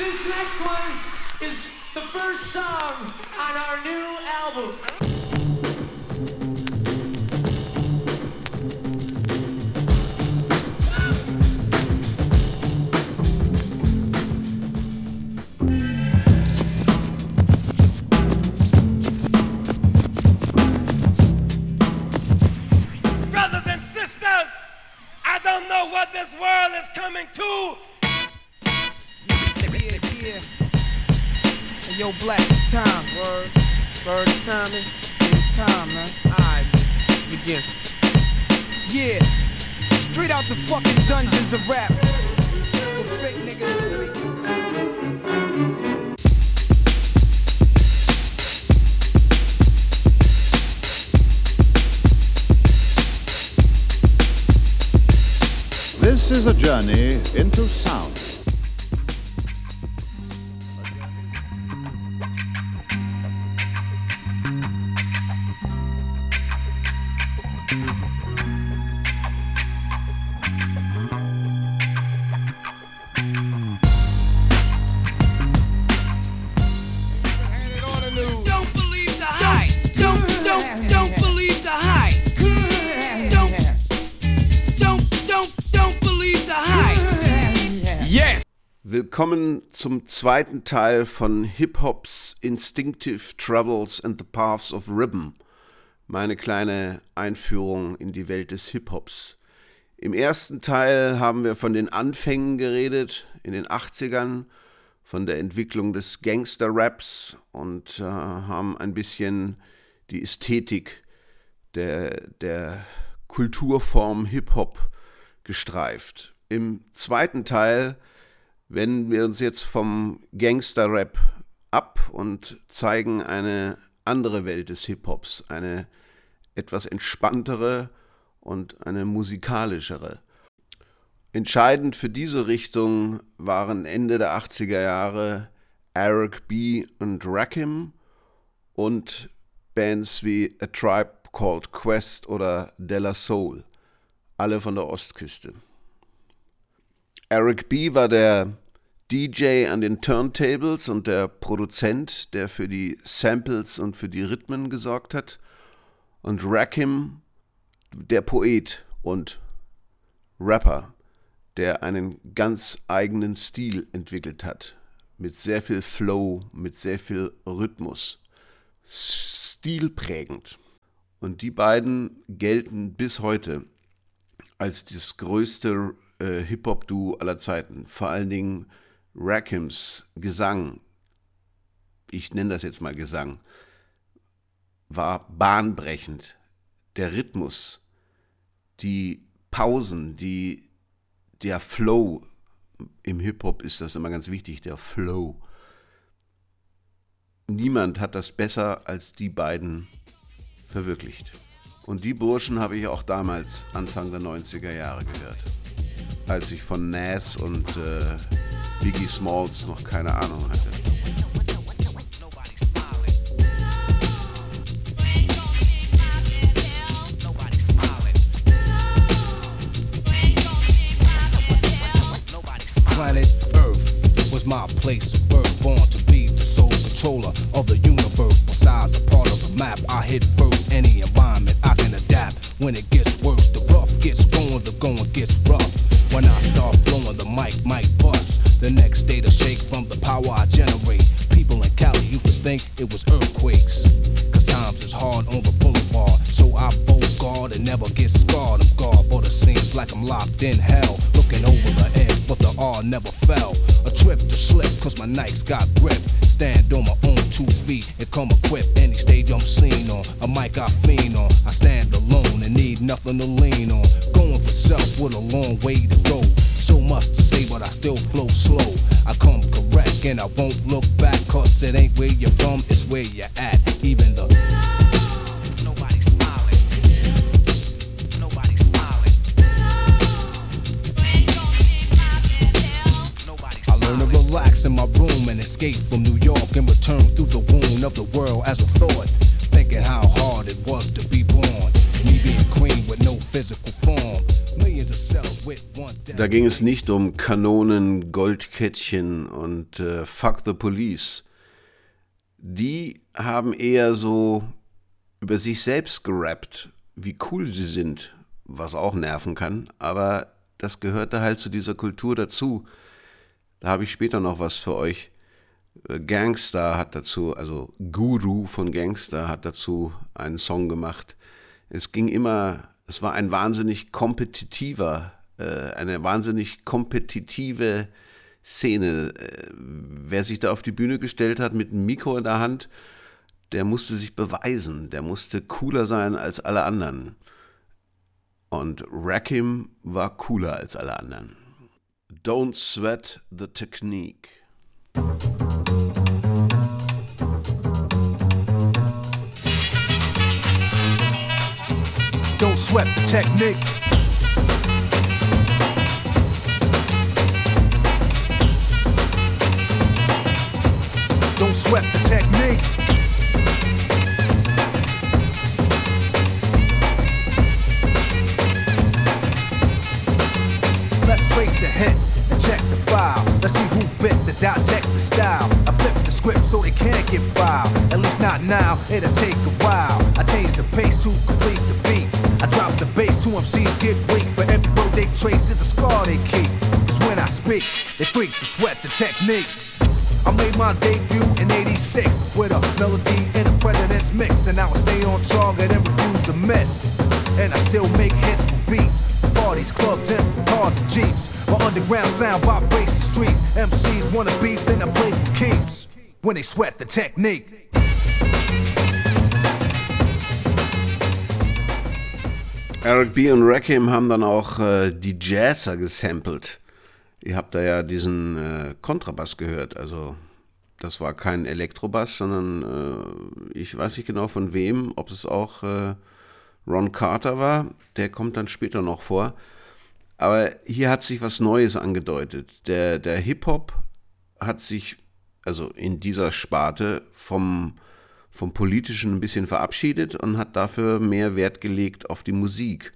This next one is the first song on our new album. Dungeons of rap. Willkommen zum zweiten Teil von Hip-Hops Instinctive Travels and the Paths of Rhythm. Meine kleine Einführung in die Welt des Hip-Hops. Im ersten Teil haben wir von den Anfängen geredet, in den 80ern, von der Entwicklung des Gangster-Raps und äh, haben ein bisschen die Ästhetik der, der Kulturform Hip-Hop gestreift. Im zweiten Teil wenden wir uns jetzt vom Gangster-Rap ab und zeigen eine andere Welt des Hip-Hops, eine etwas entspanntere und eine musikalischere. Entscheidend für diese Richtung waren Ende der 80er Jahre Eric B. und Rakim und Bands wie A Tribe Called Quest oder Della Soul, alle von der Ostküste. Eric B. war der DJ an den Turntables und der Produzent, der für die Samples und für die Rhythmen gesorgt hat. Und Rakim, der Poet und Rapper, der einen ganz eigenen Stil entwickelt hat. Mit sehr viel Flow, mit sehr viel Rhythmus. Stilprägend. Und die beiden gelten bis heute als das größte äh, Hip-Hop-Duo aller Zeiten. Vor allen Dingen Rakims Gesang, ich nenne das jetzt mal Gesang, war bahnbrechend. Der Rhythmus, die Pausen, die, der Flow, im Hip-Hop ist das immer ganz wichtig, der Flow. Niemand hat das besser als die beiden verwirklicht. Und die Burschen habe ich auch damals, Anfang der 90er Jahre, gehört. Als ich von Nas und äh, Biggie Smalls noch keine Ahnung hatte. planet Earth was my place of birth, born to be the sole controller of the universe. Besides the part of the map, I hit first. Any I Nikes got grip. Stand on my own two feet and come equipped. Any stage I'm seen on, a mic I fiend on. I stand alone and need nothing to lean Da ging es nicht um Kanonen, Goldkettchen und äh, Fuck the Police. Die haben eher so über sich selbst gerappt, wie cool sie sind, was auch nerven kann, aber das gehörte halt zu dieser Kultur dazu. Da habe ich später noch was für euch. Äh, Gangster hat dazu, also Guru von Gangster hat dazu einen Song gemacht. Es ging immer, es war ein wahnsinnig kompetitiver, eine wahnsinnig kompetitive Szene. Äh, wer sich da auf die Bühne gestellt hat mit einem Mikro in der Hand, der musste sich beweisen, der musste cooler sein als alle anderen. Und Rakim war cooler als alle anderen. Don't sweat the technique. Don't sweat the technique. Don't sweat the technique. Let's trace the hits and check the file. Let's see who bit the dissect the style. I flip the script so they can't get filed. At least not now, it'll take a while. I change the pace to complete the beat. I drop the bass to MCs get weak. For every word they trace is a scar they keep. Cause when I speak, they freak to sweat the technique. I made my debut in 86 with a melody in a president's mix. And now I stay on target and refuse to miss. And I still make hits for beats. Parties, clubs, and cars and jeeps. My underground sound vibrates the streets. MCs wanna beef, then I play for keeps. When they sweat the technique. Eric B. und Rakim haben dann auch äh, die Jazzer gesampelt. Ihr habt da ja diesen äh, Kontrabass gehört. Also das war kein Elektrobass, sondern äh, ich weiß nicht genau von wem, ob es auch äh, Ron Carter war. Der kommt dann später noch vor. Aber hier hat sich was Neues angedeutet. Der, der Hip-Hop hat sich, also in dieser Sparte, vom, vom Politischen ein bisschen verabschiedet und hat dafür mehr Wert gelegt auf die Musik.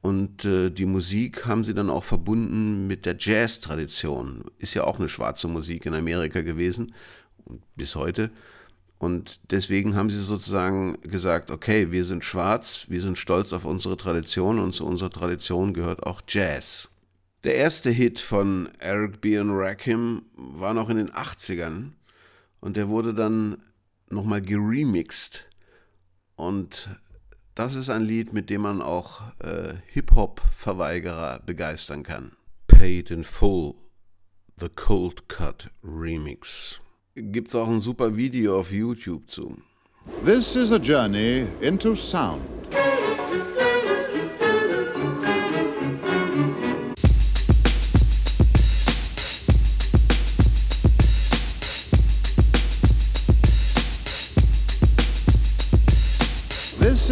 Und äh, die Musik haben sie dann auch verbunden mit der Jazz-Tradition. Ist ja auch eine schwarze Musik in Amerika gewesen, bis heute. Und deswegen haben sie sozusagen gesagt, okay, wir sind schwarz, wir sind stolz auf unsere Tradition und zu unserer Tradition gehört auch Jazz. Der erste Hit von Eric B. und Rakim war noch in den 80ern und der wurde dann nochmal geremixed. Und das ist ein Lied, mit dem man auch äh, Hip-Hop-Verweigerer begeistern kann. Paid in Full, The Cold Cut Remix. Gibt's auch ein super Video auf YouTube zu. This is a journey into sound.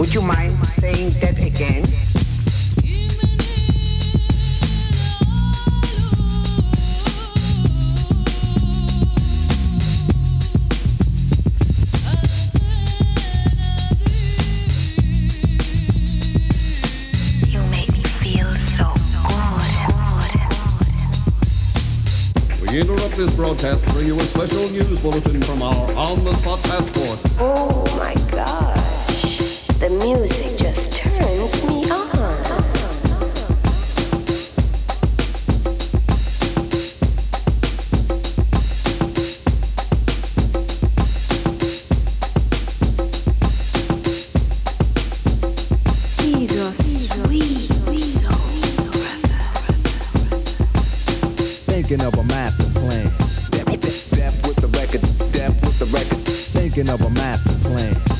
would you mind saying that again? You make me feel so good. We interrupt this broadcast to bring you a special news bulletin from our on-the-spot passport. Oh my gosh. The music just turns me on. of a master plan. With the record, with the record. Thinking of a master plan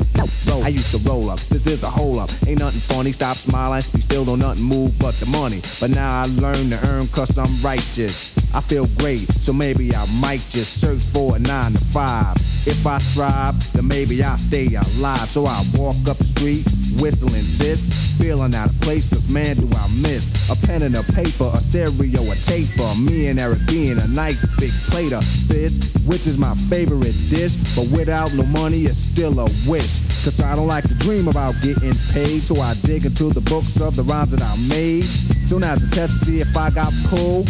used to roll up. This is a hole up. Ain't nothing funny. Stop smiling. We still don't nothing move but the money. But now I learn to earn cause I'm righteous. I feel great, so maybe I might just search for a nine to five. If I strive, then maybe I'll stay alive. So I walk up the street, whistling this, feeling out of place, cause man do I miss a pen and a paper, a stereo, a taper. Me and Eric being a nice big plate of fish, which is my favorite dish. But without no money, it's still a wish. Cause I don't like to dream about getting paid, so I dig into the books of the rhymes that I made. So now to test to see if I got pulled,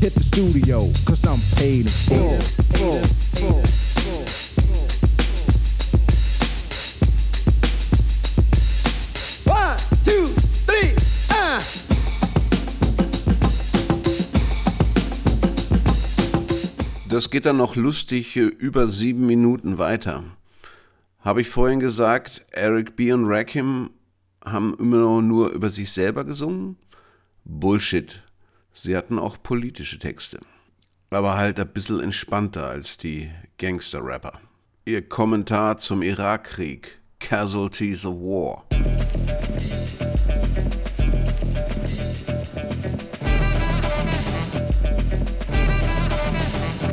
hit the studio, cause I'm paid in full. Das geht dann noch lustig äh, über sieben Minuten weiter. Habe ich vorhin gesagt, Eric B. und Rakim haben immer nur über sich selber gesungen? Bullshit. Sie hatten auch politische Texte. Aber halt ein bisschen entspannter als die Gangster-Rapper. Ihr Kommentar zum Irakkrieg, Casualties of War.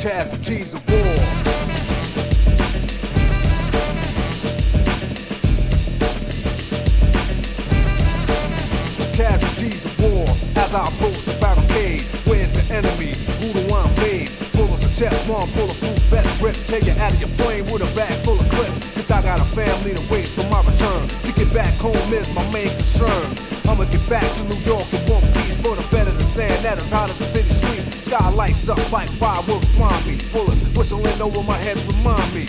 Casualties of war. Casualties of war as I approach the barricade. Where's the enemy? Who do I invade? Pull Bullets of Teflon, bulletproof vest grip. Take you out of your flame with a bag full of clips. Cause I got a family to wait for my return. To get back home is my main concern. I'ma get back to New York in one piece. But I'm better than sand that is hot as the city. Sky lights up like fireworks blind me. Bullets whistling over my head remind me.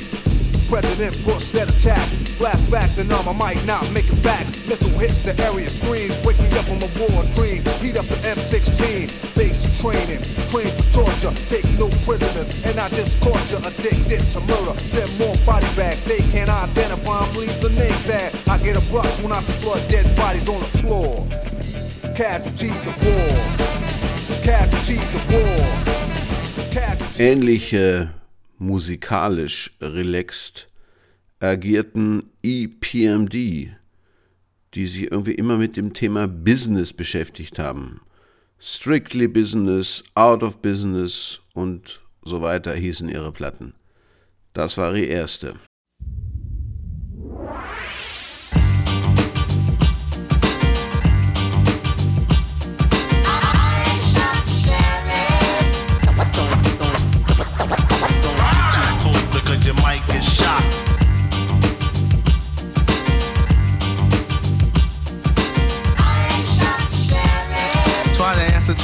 President Bush said attack. Flashback to numb, I might not make it back. Missile hits the area, screams, wake me up from a war of dreams. Heat up the M16, basic training, train for torture, take no prisoners, and I just caught you addicted to murder. Send more body bags, they can't identify them, leave the names at. I get a rush when I see blood dead bodies on the floor. Casualties of war. Casualties of war. Casualties. Ähnlich äh, musikalisch relaxed agierten EPMD, die sich irgendwie immer mit dem Thema Business beschäftigt haben. Strictly Business, Out of Business und so weiter hießen ihre Platten. Das war die erste.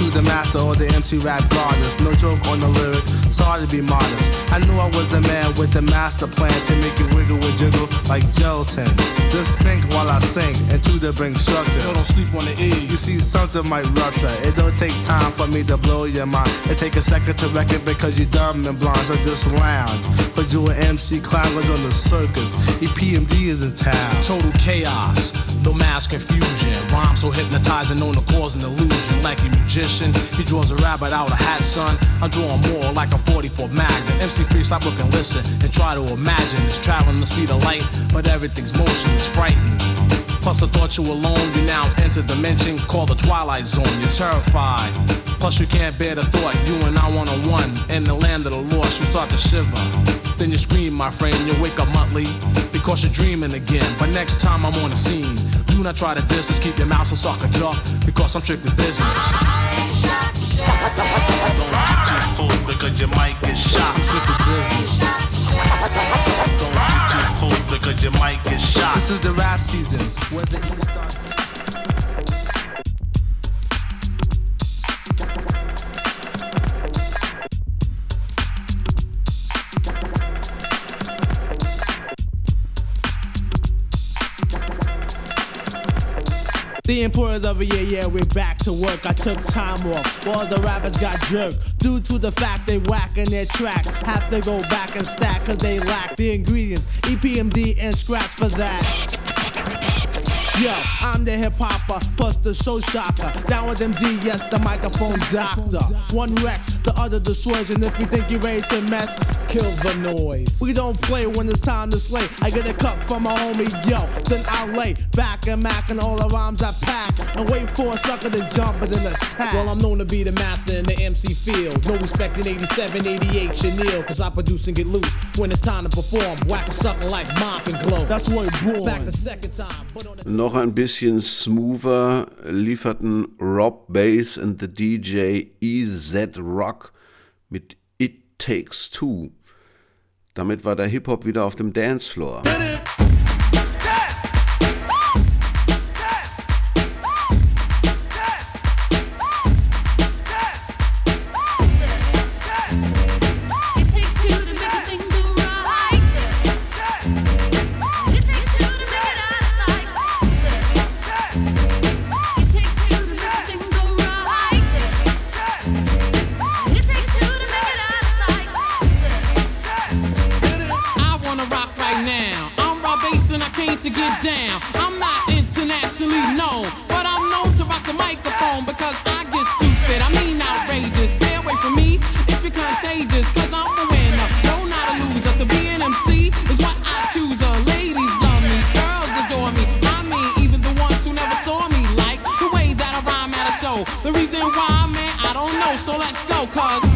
To the master or the MC rap goddess. No joke on the lyric, sorry to be modest. I knew I was the man with the master plan to make you wiggle and jiggle like gelatin. Just think while I sing and to the bring structure. Yo, don't sleep on the E. You see, something might rupture. It don't take time for me to blow your mind. It take a second to reckon because you dumb and blind. So just lounge. But you an MC climbers on the circus. EPMD is in town. Total chaos, no mass confusion. Rhyme so hypnotizing, known to cause an illusion. Like a magician, he draws a rabbit out of hat, son. I'm drawing more like a 44 Magnum. MC free, stop, look and listen, and try to imagine. It's traveling the speed of light, but everything's motion is frightening. Plus the thought you alone, you now enter dimension called the twilight zone. You're terrified. Plus you can't bear the thought you and I one on one in the land of the lost. You start to shiver. Then you scream, my friend. You wake up monthly because you're dreaming again. But next time I'm on the scene, do not try to distance. Keep your mouth so sucker duck because I'm strictly business. Don't get too close because you might get shot. I'm strictly business cold because your mic is shot. This is the rap season. Where the East starts. The importance of it, yeah, yeah, we're back to work. I took time off. All the rappers got jerked. Due to the fact they whacking their track. Have to go back and stack cause they lack the ingredients. EPMD and scratch for that. Yo, I'm the hip hopper, plus the shocker. Down with MD, yes, the microphone doctor. One Rex, the other destroys, and if you think you're ready to mess, kill the noise. We don't play when it's time to slay. I get a cut from my homie, yo, then I lay back and mac and all the rhymes I pack and wait for a sucker to jump and then attack. Well, I'm known to be the master in the MC field. No respect in 87, 88, Chanel, cause I produce and get loose. When it's time to perform, whack a sucker like mop and glow. That's what it It's back the second time, but on the Noch ein bisschen smoother lieferten Rob Base and the DJ EZ Rock mit It Takes Two. Damit war der Hip-Hop wieder auf dem Dancefloor. Contagious, cause I'm a winner. No, not a loser. To be an MC is what I choose. Uh, ladies love me, girls adore me. I mean, even the ones who never saw me like the way that I rhyme at a show. The reason why, man, I don't know. So let's go, cause.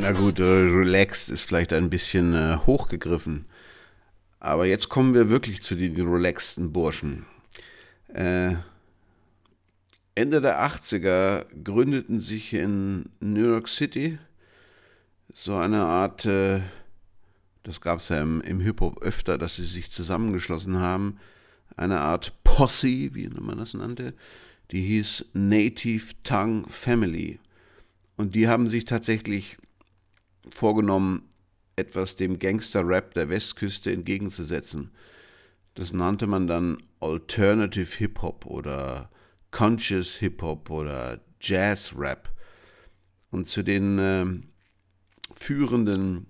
Na gut, äh, relaxed ist vielleicht ein bisschen äh, hochgegriffen. Aber jetzt kommen wir wirklich zu den relaxten Burschen. Äh, Ende der 80er gründeten sich in New York City so eine Art, äh, das gab es ja im, im Hip-Hop öfter, dass sie sich zusammengeschlossen haben, eine Art Posse, wie man das nannte, die hieß Native Tongue Family. Und die haben sich tatsächlich vorgenommen, etwas dem Gangster-Rap der Westküste entgegenzusetzen. Das nannte man dann Alternative Hip-Hop oder Conscious Hip-Hop oder Jazz-Rap. Und zu den ähm, führenden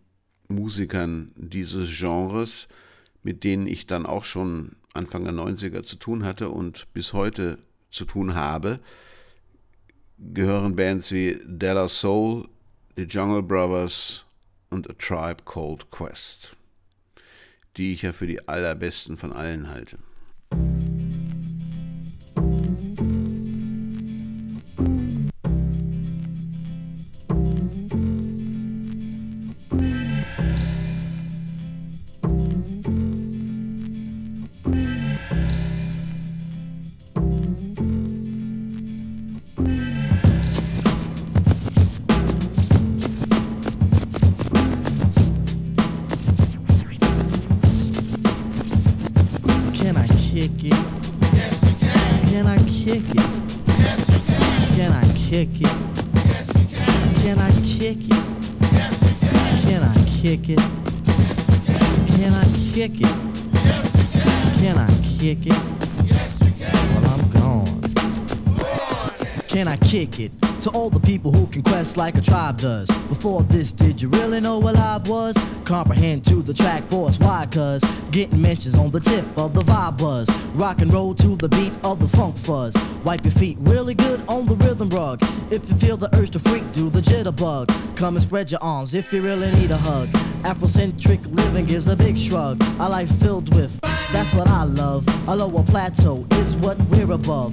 Musikern dieses Genres, mit denen ich dann auch schon Anfang der 90er zu tun hatte und bis heute zu tun habe, gehören Bands wie Della Soul, The Jungle Brothers und A Tribe Called Quest, die ich ja für die allerbesten von allen halte. To all the people who can quest like a tribe does. Before this, did you really know what live was? Comprehend to the track force, why? Cuz getting mentions on the tip of the vibe buzz. Rock and roll to the beat of the funk fuzz. Wipe your feet really good on the rhythm rug. If you feel the urge to freak, do the jitterbug. Come and spread your arms if you really need a hug. Afrocentric living is a big shrug. A life filled with, that's what I love. A lower plateau is what we're above.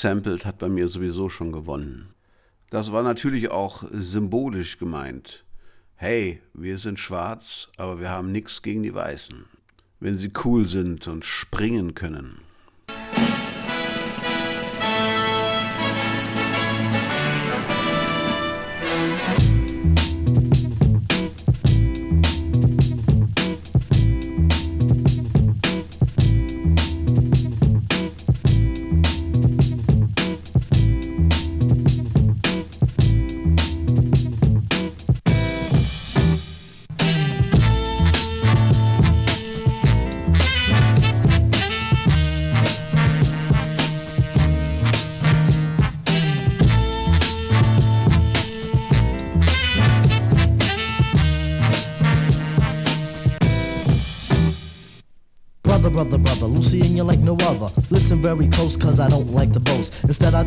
Reed samplet, hat bei mir sowieso schon gewonnen. Das war natürlich auch symbolisch gemeint. Hey, wir sind schwarz, aber wir haben nichts gegen die Weißen. Wenn sie cool sind und springen können.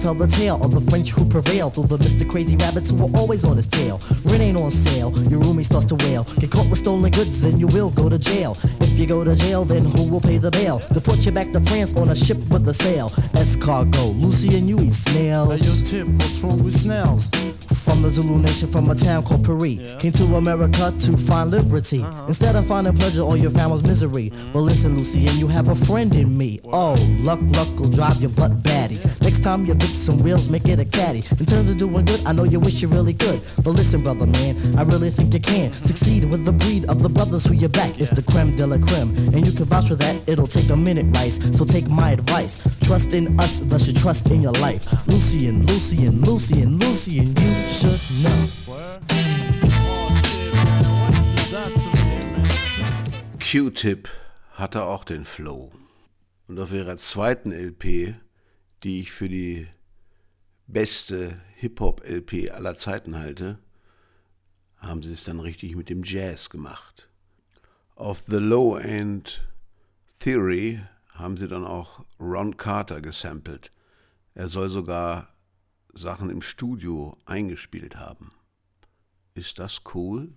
Tell the tale of the French who prevailed over Mr. Crazy Rabbits who were always on his tail. Rent ain't on sale, your roomie starts to wail. Get caught with stolen goods, then you will go to jail. If you go to jail, then who will pay the bail? They put you back to France on a ship with a sail. Escargot, Lucy and you eat snails. Hey, yo, Tip, what's wrong with snails? From the Zulu nation, from a town called Paris. Came to America to find liberty. Uh-huh. Instead of finding pleasure, all you found was misery. But listen, Lucy, and you have a friend in me. Oh, luck, luck will drive your butt batty. Next time you fix some wheels, make it a caddy. In terms of doing good, I know you wish you really could. But listen, brother, man, I really think you can succeed with the breed of the brothers who you back. It's the creme de la creme, and you can vouch for that. It'll take a minute, Rice. So take my advice. Trust in us, thus you trust in your life. Lucian, Lucian, Lucian, Lucian, you should know. Q-Tip hatte auch den Flow. Und auf ihrer zweiten LP, die ich für die beste Hip-Hop-LP aller Zeiten halte, haben sie es dann richtig mit dem Jazz gemacht. Auf The Low End Theory haben sie dann auch Ron Carter gesampelt. Er soll sogar Sachen im Studio eingespielt haben. Ist das cool?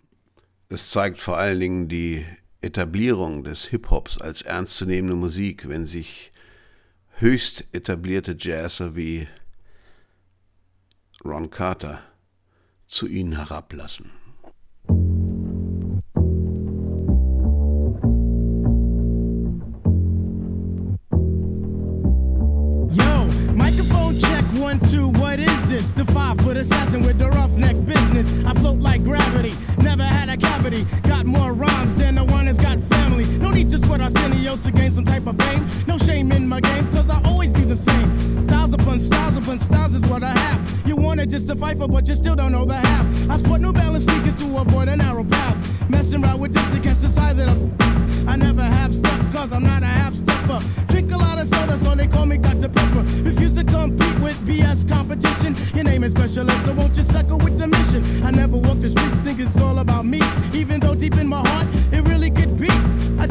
Es zeigt vor allen Dingen die Etablierung des Hip-Hops als ernstzunehmende Musik, wenn sich höchst etablierte Jazzer wie Ron Carter zu ihnen herablassen. One, two, what is this? The five foot assassin with the roughneck business. I float like gravity, never had a cavity. Got more rhymes than the one that's got family. No need to gain some type of fame. No shame in my game, cause I always be the same. Styles upon styles upon styles is what I have. You wanna just to fight for, but you still don't know the half. I sport New Balance sneakers to avoid a narrow path. Messing around with this catch the size of the. I never half step, cause I'm not a half stepper. Drink a lot of soda, so they call me Dr. Pepper. Refuse to compete with BS competition. Your name is special so won't you suckle with the mission? I never walk the street, think it's all about me. Even though deep in my heart,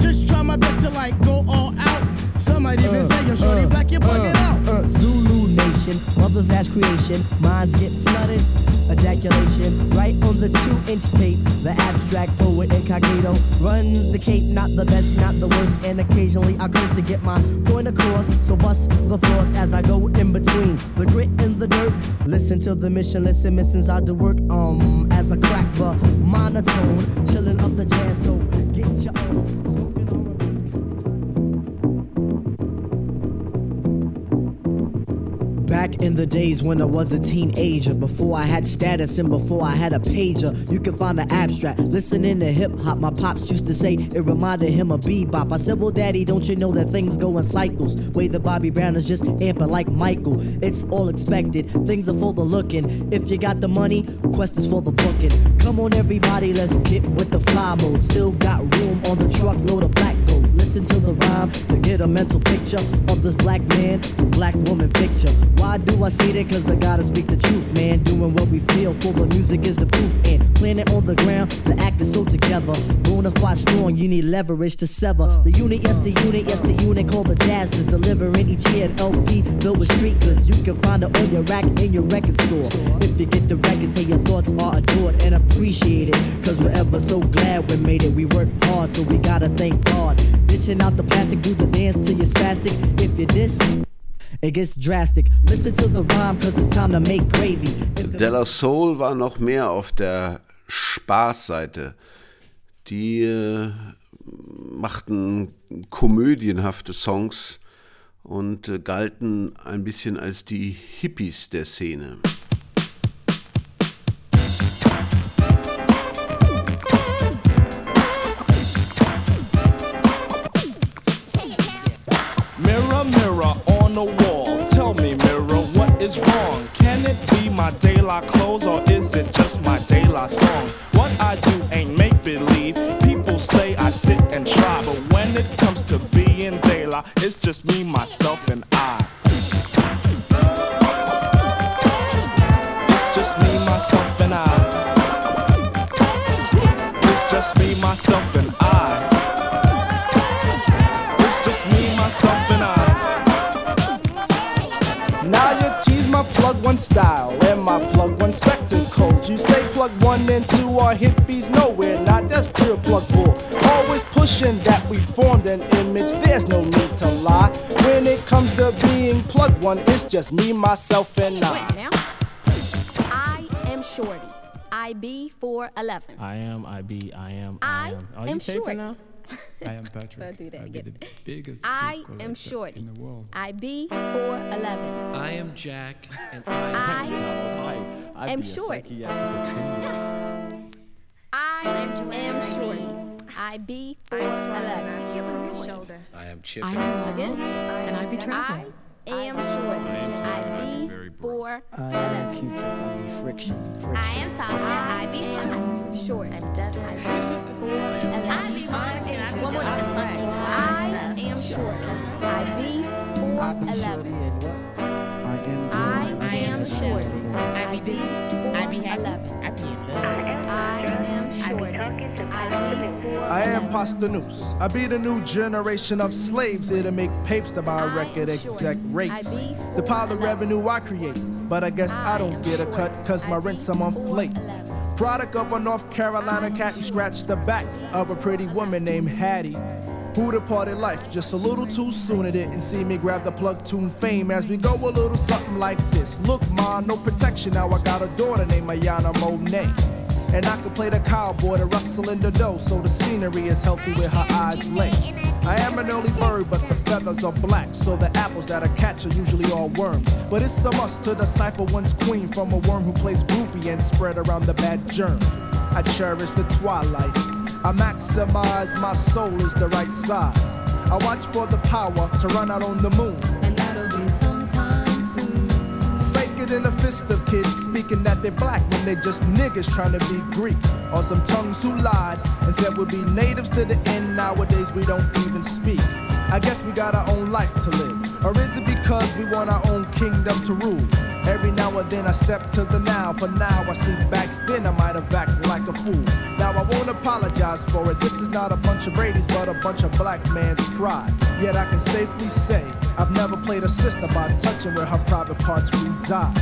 just try my best to like go all out. Some might even say, yo, shorty black, you're bugging out. Uh, Zulu Nation, mother's last creation, minds get flooded. Ejaculation, right on the two inch tape. The abstract poet incognito runs the cape, not the best, not the worst. And occasionally I curse to get my point across. So bust the floors as I go in between the grit and the dirt. Listen to the mission, listen, missions I do work. Um, as I crack the monotone, chilling up the jazz. So get your own. Back in the days when I was a teenager, before I had status and before I had a pager, you can find the abstract. Listening to hip hop, my pops used to say it reminded him of bebop. I said, Well, daddy, don't you know that things go in cycles? Way the Bobby Brown is just amping like Michael. It's all expected, things are for the looking. If you got the money, quest is for the booking. Come on, everybody, let's get with the fly mode. Still got room on the truckload of black Listen to the rhyme to get a mental picture of this black man, black woman picture. Why do I say that? Cause I gotta speak the truth, man. Doing what we feel for the music is the proof. And planet on the ground, the act is so together. Bonafide strong, you need leverage to sever. The unit, yes, the unit, yes, the unit called the jazz is delivering each year an LP filled with street goods. You can find it on your rack in your record store. If you get the record, say your thoughts are adored and appreciated. Cause we're ever so glad we made it. We work hard, so we gotta thank God. Dishing out the plastic, do the dance till you're spastic. If you diss, It gets drastic. Listen to the rhyme, cause it's time to make gravy. De La Soul war noch mehr auf der Spaßseite. Die äh, machten komödienhafte Songs und äh, galten ein bisschen als die Hippies der Szene. Just me, myself, and I. It's just me, myself, and I. It's just me, myself, and I. It's just me, myself, and I. Now you tease my plug one style and my plug one spectacles. You say plug one and two are hippies, no, we're not. That's pure plug bull. Always pushing that we formed an one, it's just me, myself, and I. Wait now. I am Shorty. IB 411. I am, I be, I am, I I am. Oh, Are am you taping short. now? I am Patrick. Don't do that I be again. the biggest I am Shorty. in the world. IB 411. I am Jack, and I I am short. I am Shorty. IB 411. I am Chip. I am Again. And I be traveling. I am Shorty. IB 411. I am Q-tip, I be friction. I am Tasha. I be fine. Short. I'm four. I be fine. One more time. I am short. I be four eleven. I am short. I be I be eleven. I am short. I be four. I am Pastanus. I be the new generation of slaves here to make papes to buy a record exec rates. The pile of revenue I create, but I guess I don't get a cut cause my rent's a month late. Product of a North Carolina cat who scratched the back of a pretty woman named Hattie. Who departed life just a little too soon. It didn't see me grab the plug tune fame as we go a little something like this. Look, ma, no protection. Now I got a daughter named Ayana Monet. And I can play the cowboy to rustle in the dough, so the scenery is healthy with her eyes lay. I am an early bird, but the feathers are black, so the apples that I catch are usually all worms. But it's a must to decipher one's queen from a worm who plays groupie and spread around the bad germ. I cherish the twilight. I maximize my soul is the right size. I watch for the power to run out on the moon. It in a fist of kids speaking that they're black when they just niggas trying to be Greek. Or some tongues who lied and said we'll be natives to the end. Nowadays we don't even speak. I guess we got our own life to live. Or is it because we want our own kingdom to rule? Every now and then I step to the now. For now I see back then I might have acted like a fool. Now I won't apologize for it. This is not a bunch of Brady's, but a bunch of black man's pride. Yet I can safely say I've never played a sister by touching where her private parts reside.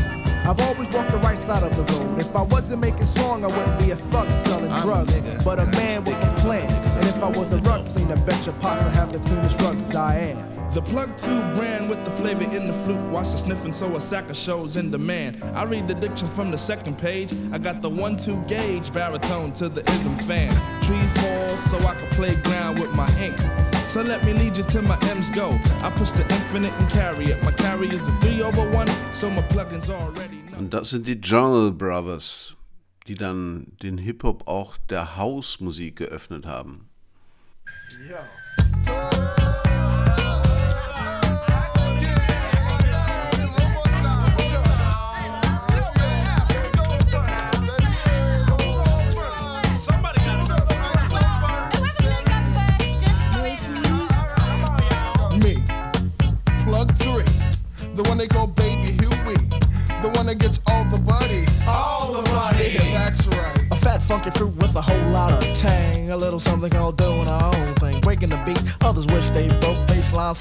I've always walked the right side of the road. If I wasn't making song, I wouldn't be a thug selling drugs. But a man with a plan. And I was a rug cleaner, bet your pasta have the cleanest rugs I am. The plug tube brand with the flavor in the flute. Watch the sniffing so a sack of shows in demand. I read the diction from the second page. I got the one two gauge baritone to the ism fan. Trees fall so I can play ground with my ink. So let me lead you to my M's go. I push the infinite and carry it. My carry is a 3 over 1, so my plugins already. Und das sind die Jungle Brothers, die dann den Hip-Hop auch der Hausmusik geöffnet haben. Me,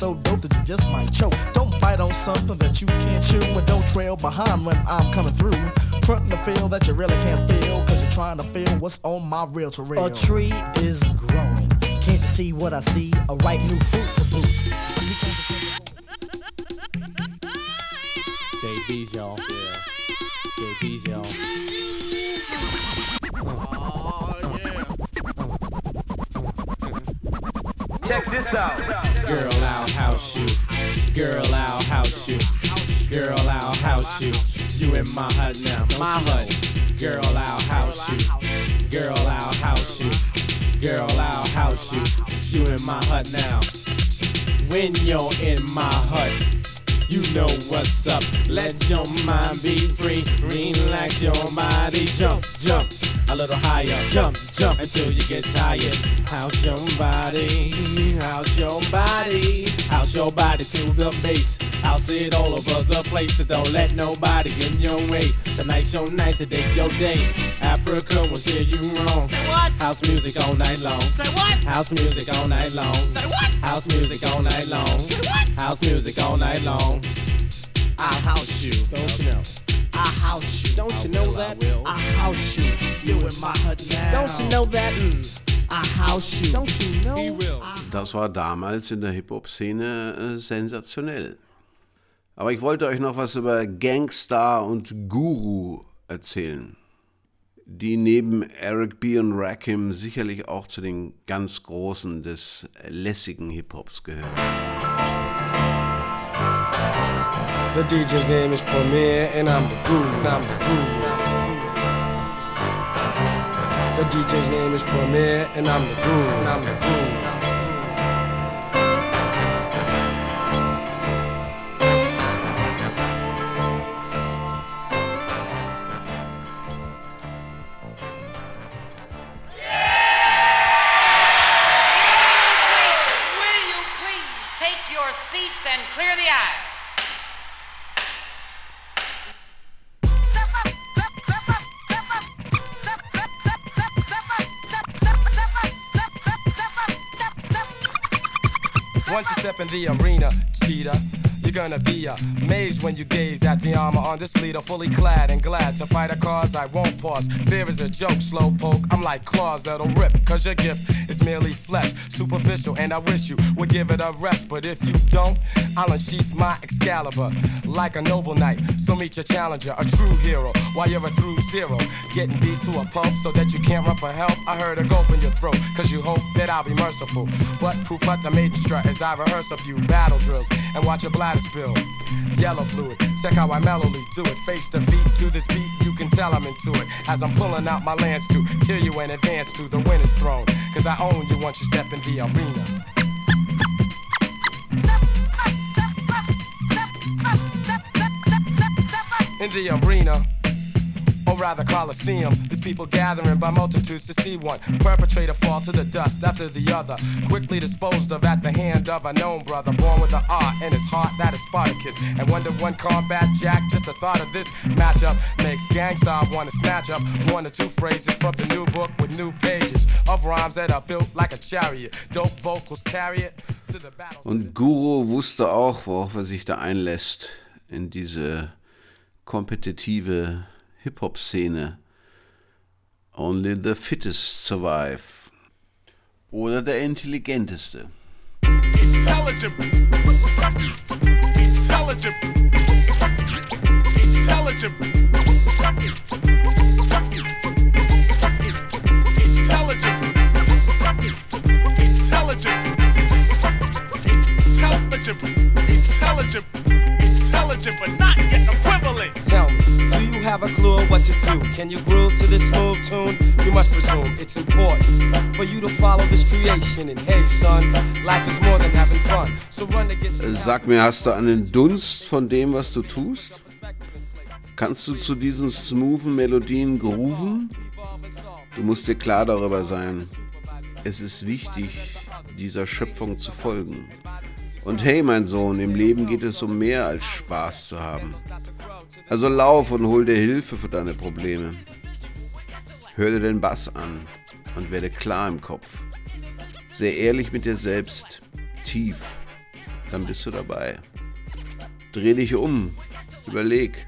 so dope that you just might choke. Don't bite on something that you can't chew. And don't trail behind when I'm coming through. Frontin' the feel that you really can't feel. Cause you're trying to feel what's on my real to real. A tree is growing. Can't you see what I see? A ripe new fruit to boot. JB's, y'all. Yeah. House you. You in my hut now, my hut. Girl, I'll house you. Girl, I'll house you. Girl, I'll house you. You in my hut now. When you're in my hut, you know what's up. Let your mind be free. Relax your body. Jump, jump. A little higher. Jump, jump until you get tired. House your body. House your body. House your body to the base. House it all over the place. So don't let nobody get in your way. Tonight's your night, today's your day. Africa will steer you wrong. Say what? House music all night long. Say what? House music all night long. Say what? House music all night long. Say what? House music all night long. I house you. Don't you know? I house you. Don't you know that? I house you. You in my hut now. Don't you know that? Mm. I house you. Don't you know? Das war damals in der Hip-Hop-Szene äh, sensationell. Aber ich wollte euch noch was über Gangstar und Guru erzählen, die neben Eric B. und Rakim sicherlich auch zu den ganz Großen des lässigen Hip-Hops gehören. The DJ's name is Premier, and I'm the guru. I'm the guru. The DJ's name is Premier, and I'm the guru. I'm the guru. In the arena, cheetah, you're gonna be amazed when you gaze at the armor on this leader, fully clad and glad to fight a cause I won't pause. Fear is a joke, slow poke. I'm like claws that'll rip, cause your gift is merely flesh, superficial, and I wish you would give it a rest. But if you don't, I'll unsheath my Excalibur like a noble knight. So meet your challenger, a true hero, while you're a true zero. Getting beat to a pulp so that you can't run for help. I heard a gulp in your throat, cause you hope that I'll be merciful. But poop out the maiden strut as I rehearse a few battle drills and watch your bladder spill. Yellow fluid, check how I mellowly do it. Face to feet to this beat, you can tell I'm into it. As I'm pulling out my lance to kill you in advance to the winner's throne. Cause I own you once you step in the arena. in the arena. Or rather Coliseum, there's people gathering by multitudes to see one perpetrator fall to the dust after the other, quickly disposed of at the hand of a known brother, born with an art in his heart that is Spartacus. And wonder one combat jack, just the thought of this matchup makes gangsta wanna snatch up one or two phrases from the new book with new pages of rhymes that are built like a chariot. Dope vocals carry it to the battle. Und Guru wusste auch, worauf er sich da einlässt in diese kompetitive Hip-Hop-Szene. Only the fittest survive. Oder der intelligenteste. Intelligent. Intelligent. Intelligent. Intelligent. Intelligent. Intelligent, but have a clue what to do? Can you groove to this smooth tune? You must presume it's important for you to follow this creation. And hey, son, life is more than having fun. So run to Sag mir, hast du einen Dunst von dem, was du tust? Kannst du zu diesen smoothen Melodien grooven? Du musst dir klar darüber sein, es ist wichtig, dieser Schöpfung zu folgen. Und hey, mein Sohn, im Leben geht es um mehr als Spaß zu haben. Also lauf und hol dir Hilfe für deine Probleme. Hör dir den Bass an und werde klar im Kopf. Sehr ehrlich mit dir selbst, tief, dann bist du dabei. Dreh dich um, überleg,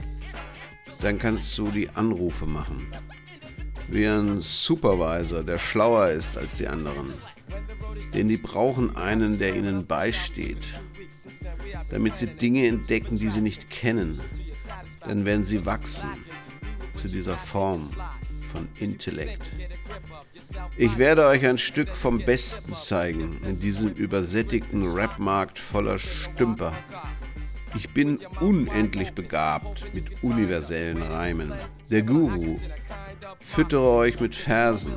dann kannst du die Anrufe machen. Wie ein Supervisor, der schlauer ist als die anderen. Denn die brauchen einen, der ihnen beisteht, damit sie Dinge entdecken, die sie nicht kennen. Denn wenn sie wachsen zu dieser Form von Intellekt, ich werde euch ein Stück vom Besten zeigen in diesem übersättigten Rapmarkt voller Stümper. Ich bin unendlich begabt mit universellen Reimen. Der Guru. Füttere euch mit Versen.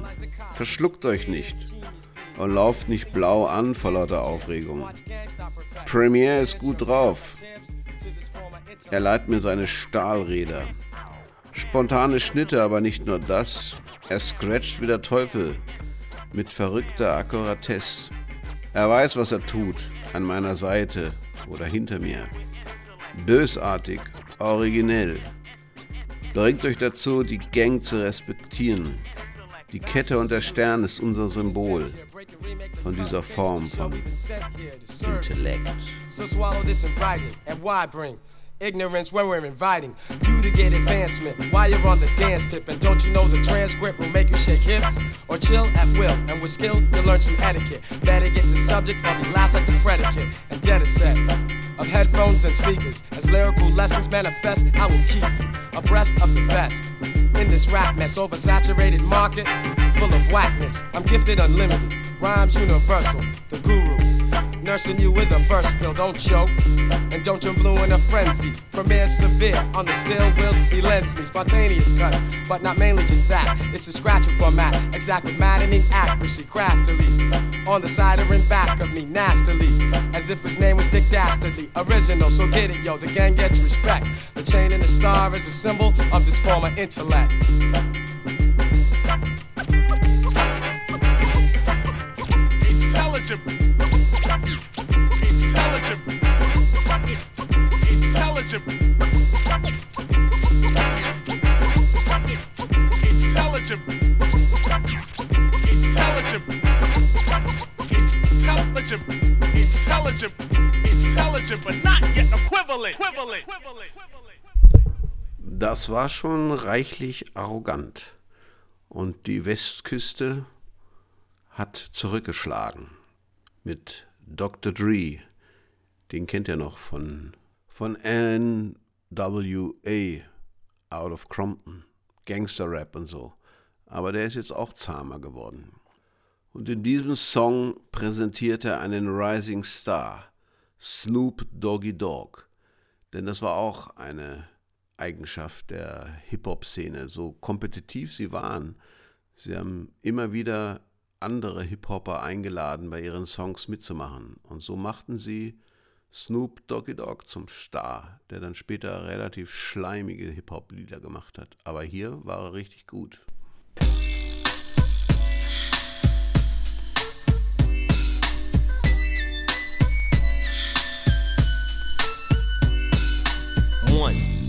Verschluckt euch nicht und lauft nicht blau an vor lauter Aufregung. Premiere ist gut drauf. Er leiht mir seine Stahlräder. Spontane Schnitte, aber nicht nur das. Er scratcht wie der Teufel mit verrückter Akkuratesse. Er weiß, was er tut, an meiner Seite oder hinter mir. Bösartig, originell. Bringt euch dazu, die Gang zu respektieren. Die Kette und der Stern ist unser Symbol von dieser Form von Intellekt. Ignorance when we're inviting you to get advancement while you're on the dance tip? And don't you know the transcript will make you shake hips or chill at will? And with skill, you'll learn some etiquette. Better get the subject of be last like the predicate. And get a set of headphones and speakers. As lyrical lessons manifest, I will keep abreast of the best. In this rap mess, oversaturated market, full of whackness. I'm gifted unlimited, rhymes universal, the guru. Nursing you with a verse pill, don't choke. And don't jump blue in a frenzy. Premier severe on the still will he lends me spontaneous cuts, but not mainly just that. It's a scratching format, exact with maddening accuracy, craftily. On the side or in back of me, nastily. As if his name was Dick Dastardly. Original, so get it, yo, the gang gets respect. The chain and the star is a symbol of this former intellect. War schon reichlich arrogant. Und die Westküste hat zurückgeschlagen mit Dr. Dre. Den kennt ihr noch von, von NWA out of Crompton. Gangster-Rap und so. Aber der ist jetzt auch zahmer geworden. Und in diesem Song präsentiert er einen Rising Star, Snoop Doggy Dogg. Denn das war auch eine Eigenschaft der Hip-Hop-Szene. So kompetitiv sie waren, sie haben immer wieder andere Hip-Hopper eingeladen, bei ihren Songs mitzumachen. Und so machten sie Snoop Doggy Dogg zum Star, der dann später relativ schleimige Hip-Hop-Lieder gemacht hat. Aber hier war er richtig gut.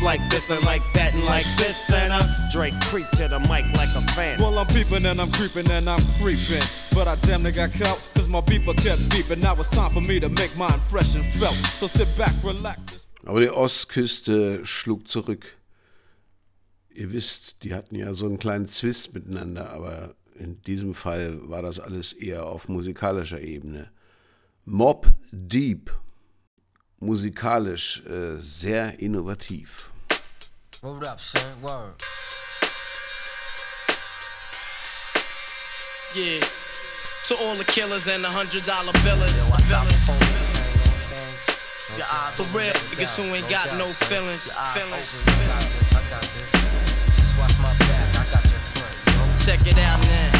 it's like this and like that and like this and uh, Drake creep to the mic like a fan. Well, I'm peeping and I'm creeping and I'm creeping. But I damn near got caught, cause my beeper kept beeping. Now it's time for me to make my impression felt. So sit back, relax. Aber die Ostküste schlug zurück. Ihr wisst, die hatten ja so einen kleinen Zwist miteinander, aber in diesem Fall war das alles eher auf musikalischer Ebene. Mob Deep, musikalisch äh, sehr innovativ. Word up, son. Word. Yeah. To all the killers and the hundred dollar billers. billers. For real, niggas who ain't got no feelings. Feelings. Check it out now.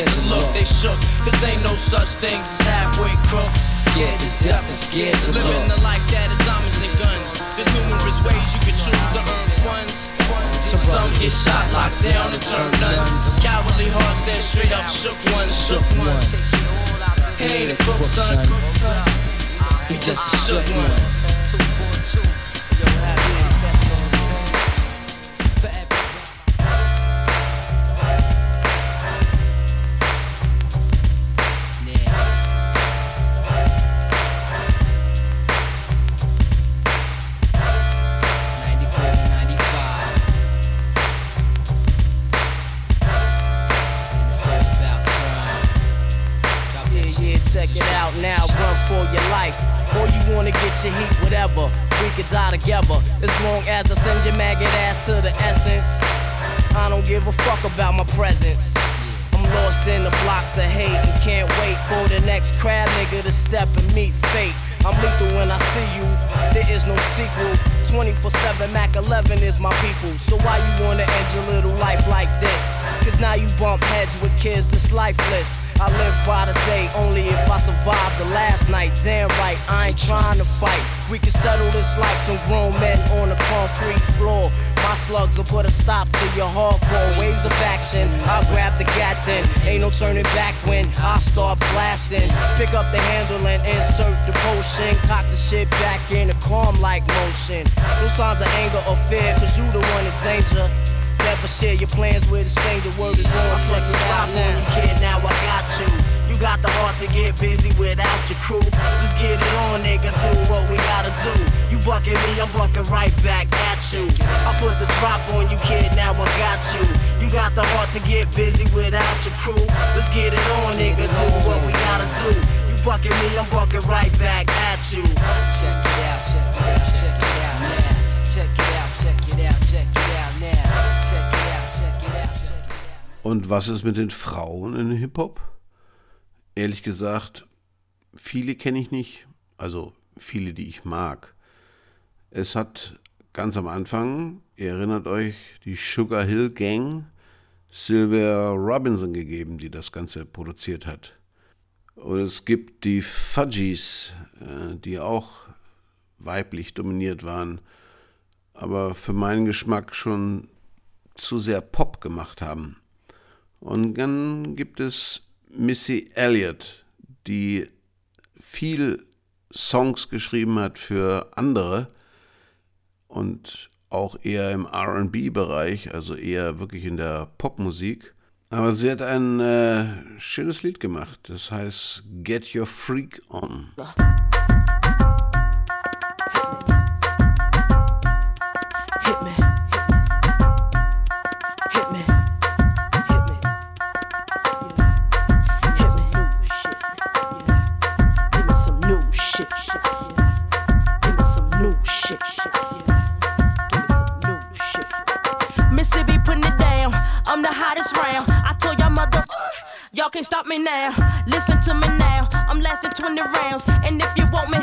to look. They shook. Cause ain't no such things as halfway crooks. Scared to death and scared to look. Living the life that is diamonds and guns. There's numerous ways you can choose to earn funds. Some get shot, locked down, and turn nuns. Cowardly hearts and straight up shook ones, shook ones. He ain't a crook, son. He just a shook one. Lifeless. I live by the day only if I survive the last night. Damn right, I ain't trying to fight. We can settle this like some grown men on the concrete floor. My slugs will put a stop to your hardcore ways of action. I'll grab the gat then, ain't no turning back when I start blasting. Pick up the handle and insert the potion. Cock the shit back in a calm like motion. No signs of anger or fear, cause you the one in danger. Never share your plans with a stranger. Word is born. Check it out now. You kid, now I got you. You got the heart to get busy without your crew. Let's get it on, nigga. Do what we gotta do. You bucking me, I'm bucking right back at you. I put the drop on you, kid. Now I got you. You got the heart to get busy without your crew. Let's get it on, nigga. Do what we gotta do. You bucking me, I'm bucking right back at you. Check it out, check it out, check it out now. Check it out, check it out, check it out Und was ist mit den Frauen in Hip-Hop? Ehrlich gesagt, viele kenne ich nicht. Also viele, die ich mag. Es hat ganz am Anfang, ihr erinnert euch, die Sugar Hill Gang Sylvia Robinson gegeben, die das Ganze produziert hat. Und es gibt die Fudgies, äh, die auch weiblich dominiert waren, aber für meinen Geschmack schon zu sehr Pop gemacht haben. Und dann gibt es Missy Elliott, die viel Songs geschrieben hat für andere und auch eher im RB-Bereich, also eher wirklich in der Popmusik. Aber sie hat ein äh, schönes Lied gemacht, das heißt Get Your Freak On. Hit can't stop me now. Listen to me now. I'm lasting 20 rounds. And if you want me,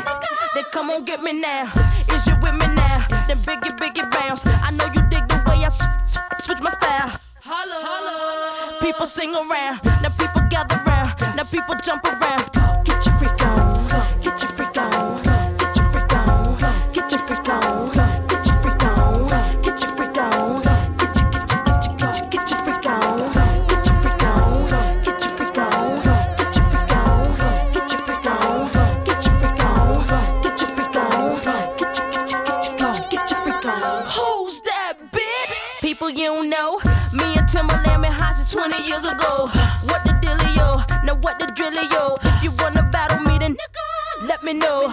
then come on get me now. Is you with me now? Then biggie, biggie bounce. I know you dig the way I sw- sw- switch my style. Holla. Holla. People sing around. Now people gather round. Now people jump around. Get your freak on. 20 years ago. What the dealio? Now what the drillio? If you wanna battle me, then let me know.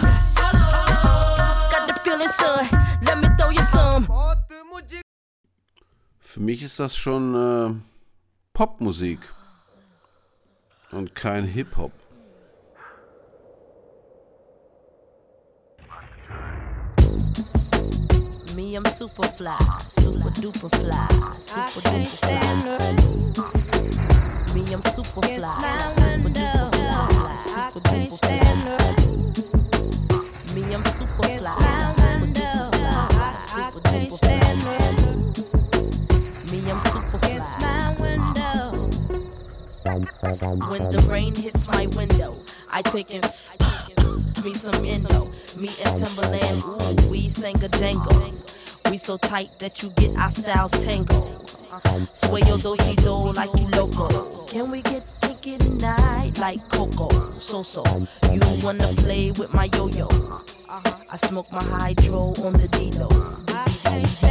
Got the feeling, son. Let me throw you some. Für mich ist das schon äh, Popmusik und kein Hip-Hop. Me, I'm super fly, super duper fly, super duper fly. Me, I'm super fly, super duper fly, super duper fly. Me, I'm super fly, super duper fly, super duper fly. Me, I'm super fly. When the rain hits my window, I take in me some endo. Me and Timbaland, ooh, we sang a jangle. We so tight that you get our styles tangled. Sway your do do like you loco. Can we get kinky tonight like Coco? So so, you wanna play with my yo yo? I smoke my hydro on the D-Lo. It's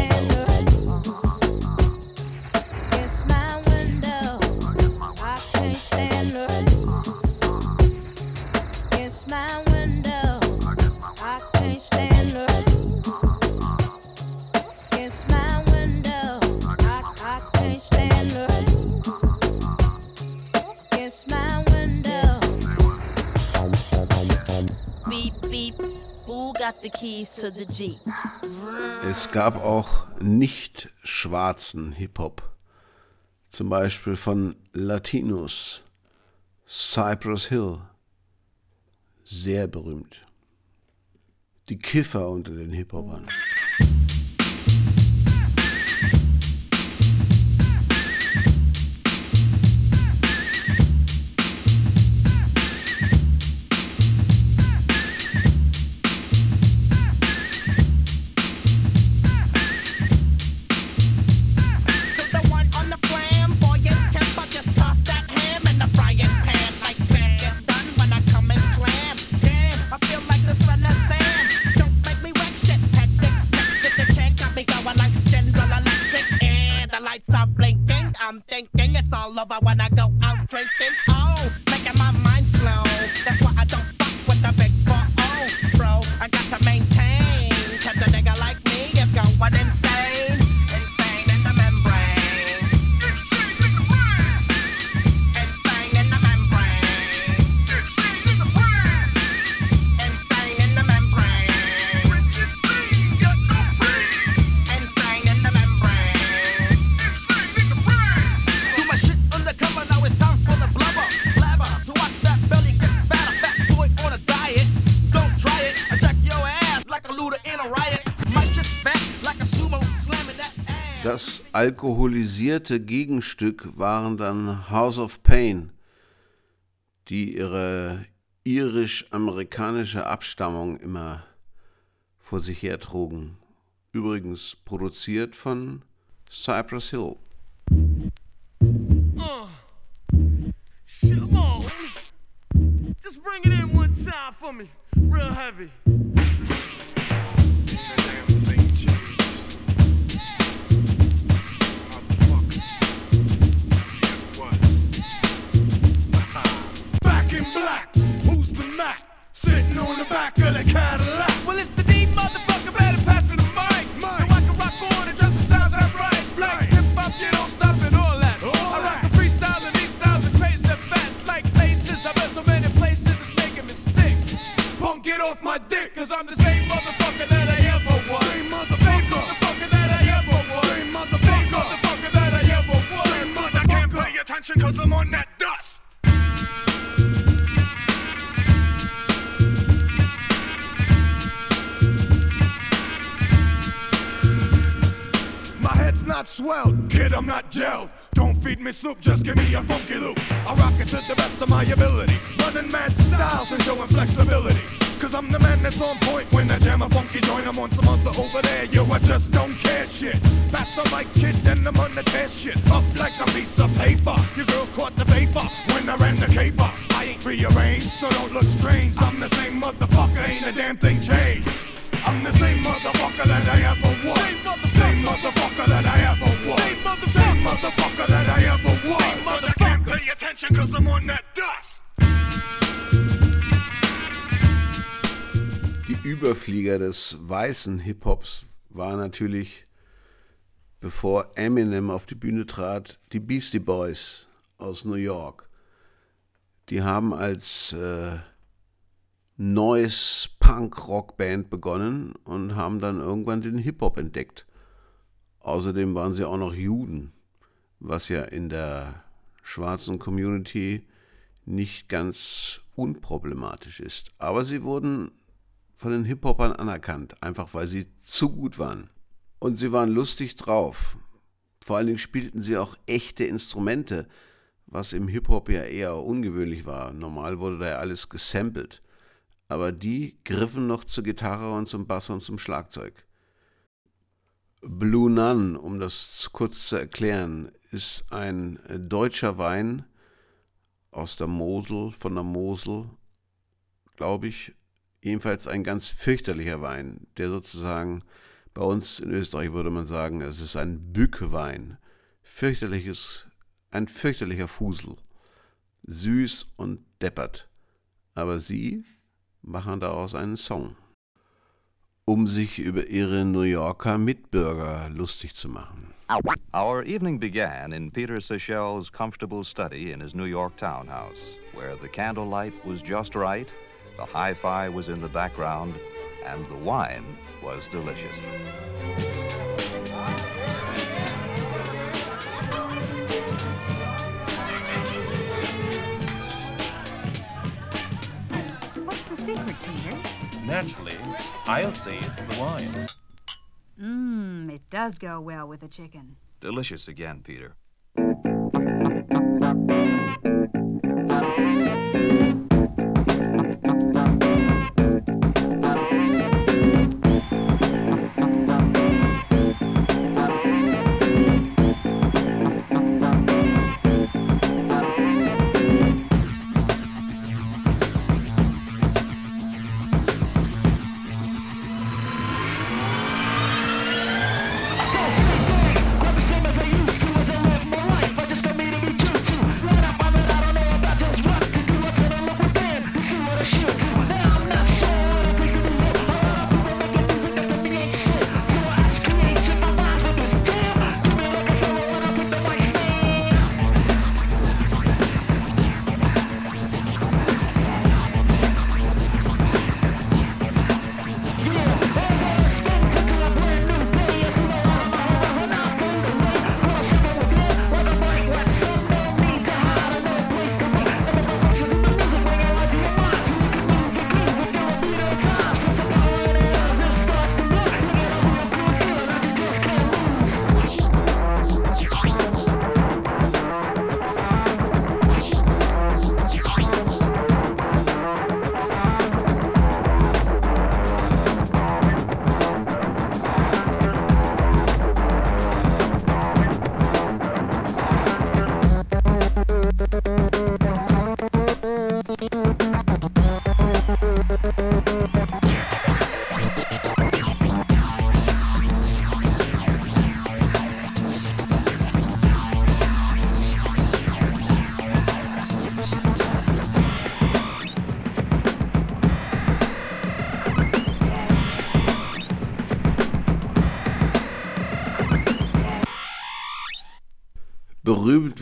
Es gab auch nicht schwarzen Hip-Hop. Zum Beispiel von Latinos. Cypress Hill. Sehr berühmt. Die Kiffer unter den Hip-Hopern. Alkoholisierte Gegenstück waren dann House of Pain, die ihre irisch-amerikanische Abstammung immer vor sich hertrugen. Übrigens produziert von Cypress Hill. Uh. Just bring it in one time for me. Real heavy. Black, who's the Mac? Sitting on the back of the Cadillac. Swelled. Kid, I'm not gelled. Don't feed me soup, just give me a funky loop. I rock it to the best of my ability. Running mad styles and showing flexibility. Cause I'm the man that's on point when I jam a funky joint. I'm on some other over there, yo, I just don't care shit. Pass the mic, kid, then I'm on the test shit. Up like a piece of paper. Your girl caught the vapor when I ran the caper. I ain't rearranged, so don't look strange. I'm the same motherfucker, ain't a damn thing changed. I'm the same motherfucker that I ever was. Same motherfucker that I ever was. Same motherfucker that I ever was. But I can't pay attention cause I'm on that dust. Die Überflieger des weißen Hip-Hops waren natürlich, bevor Eminem auf die Bühne trat, die Beastie Boys aus New York. Die haben als äh, neues Punk-Rock-Band begonnen und haben dann irgendwann den Hip-Hop entdeckt. Außerdem waren sie auch noch Juden, was ja in der schwarzen Community nicht ganz unproblematisch ist. Aber sie wurden von den Hip-Hopern anerkannt, einfach weil sie zu gut waren. Und sie waren lustig drauf. Vor allen Dingen spielten sie auch echte Instrumente, was im Hip-Hop ja eher ungewöhnlich war. Normal wurde da ja alles gesampelt. Aber die griffen noch zur Gitarre und zum Bass und zum Schlagzeug. Blue Nun, um das kurz zu erklären, ist ein deutscher Wein aus der Mosel, von der Mosel, glaube ich. Jedenfalls ein ganz fürchterlicher Wein, der sozusagen bei uns in Österreich würde man sagen, es ist ein Bückewein. Fürchterliches, ein fürchterlicher Fusel. Süß und deppert. Aber sie machen daraus einen Song, um sich über ihre New Yorker Mitbürger lustig zu machen. Our evening began in Peter Sichel's comfortable study in his New York townhouse, where the candlelight was just right, the hi fi was in the background, and the wine was delicious. Naturally, I'll say it's the wine. Mmm, it does go well with the chicken. Delicious again, Peter.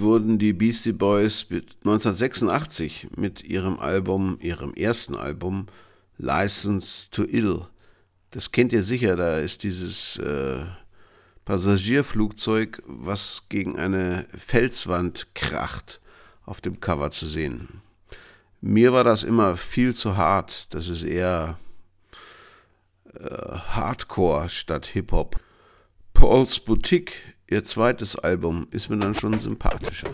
Wurden die Beastie Boys 1986 mit ihrem Album, ihrem ersten Album License to Ill. Das kennt ihr sicher, da ist dieses äh, Passagierflugzeug, was gegen eine Felswand kracht, auf dem Cover zu sehen. Mir war das immer viel zu hart, das ist eher äh, Hardcore statt Hip-Hop. Paul's Boutique Ihr zweites Album ist mir dann schon sympathischer.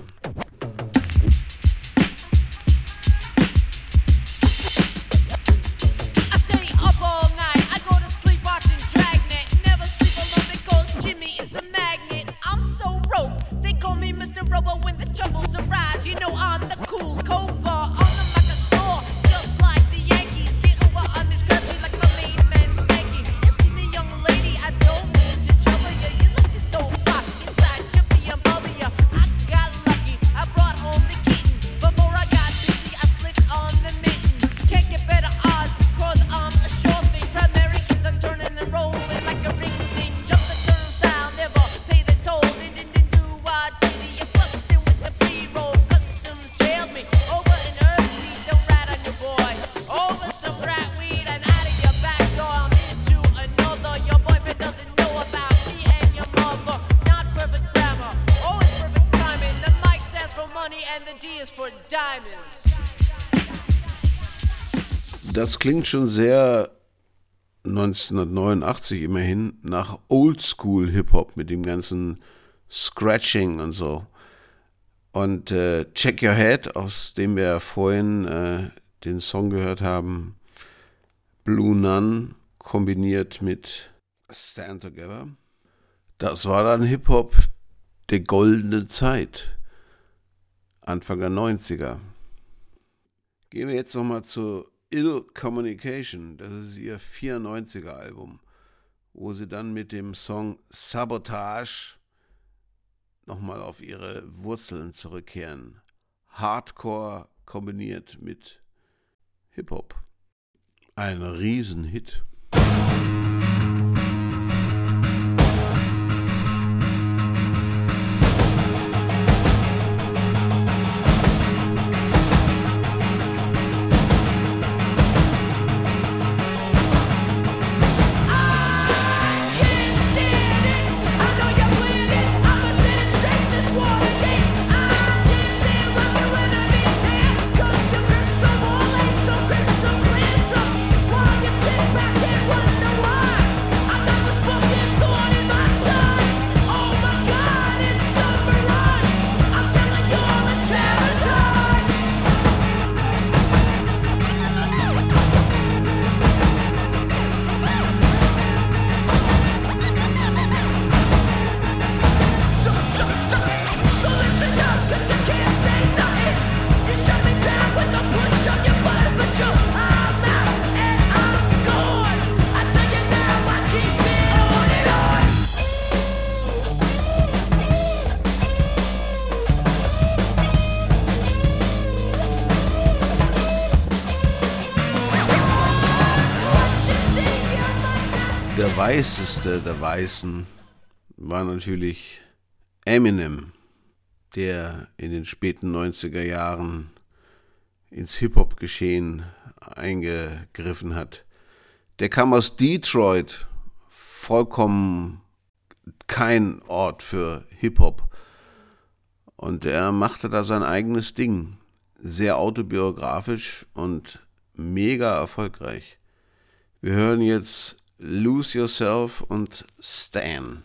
Das klingt schon sehr 1989 immerhin nach Oldschool Hip-Hop mit dem ganzen Scratching und so. Und äh, Check Your Head, aus dem wir vorhin äh, den Song gehört haben, Blue Nun kombiniert mit Stand Together. Das war dann Hip-Hop der goldenen Zeit, Anfang der 90er. Gehen wir jetzt nochmal zu Ill Communication, das ist ihr 94er Album, wo sie dann mit dem Song Sabotage nochmal auf ihre Wurzeln zurückkehren. Hardcore kombiniert mit Hip-Hop. Ein Riesenhit. Weißeste der Weißen war natürlich Eminem, der in den späten 90er Jahren ins Hip-Hop-Geschehen eingegriffen hat. Der kam aus Detroit, vollkommen kein Ort für Hip-Hop. Und er machte da sein eigenes Ding. Sehr autobiografisch und mega erfolgreich. Wir hören jetzt Lose Yourself und Stan.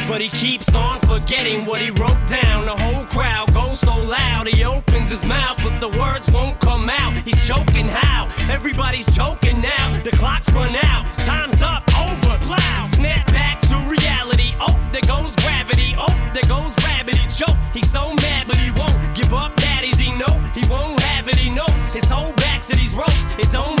But he keeps on forgetting what he wrote down. The whole crowd goes so loud, he opens his mouth, but the words won't come out. He's choking how? Everybody's choking now. The clock's run out, time's up, over, loud. Snap back to reality. Oh, there goes gravity. Oh, there goes rabbit. He choke. He's so mad, but he won't give up. Daddies, he know he won't have it. He knows his whole back to these ropes. It don't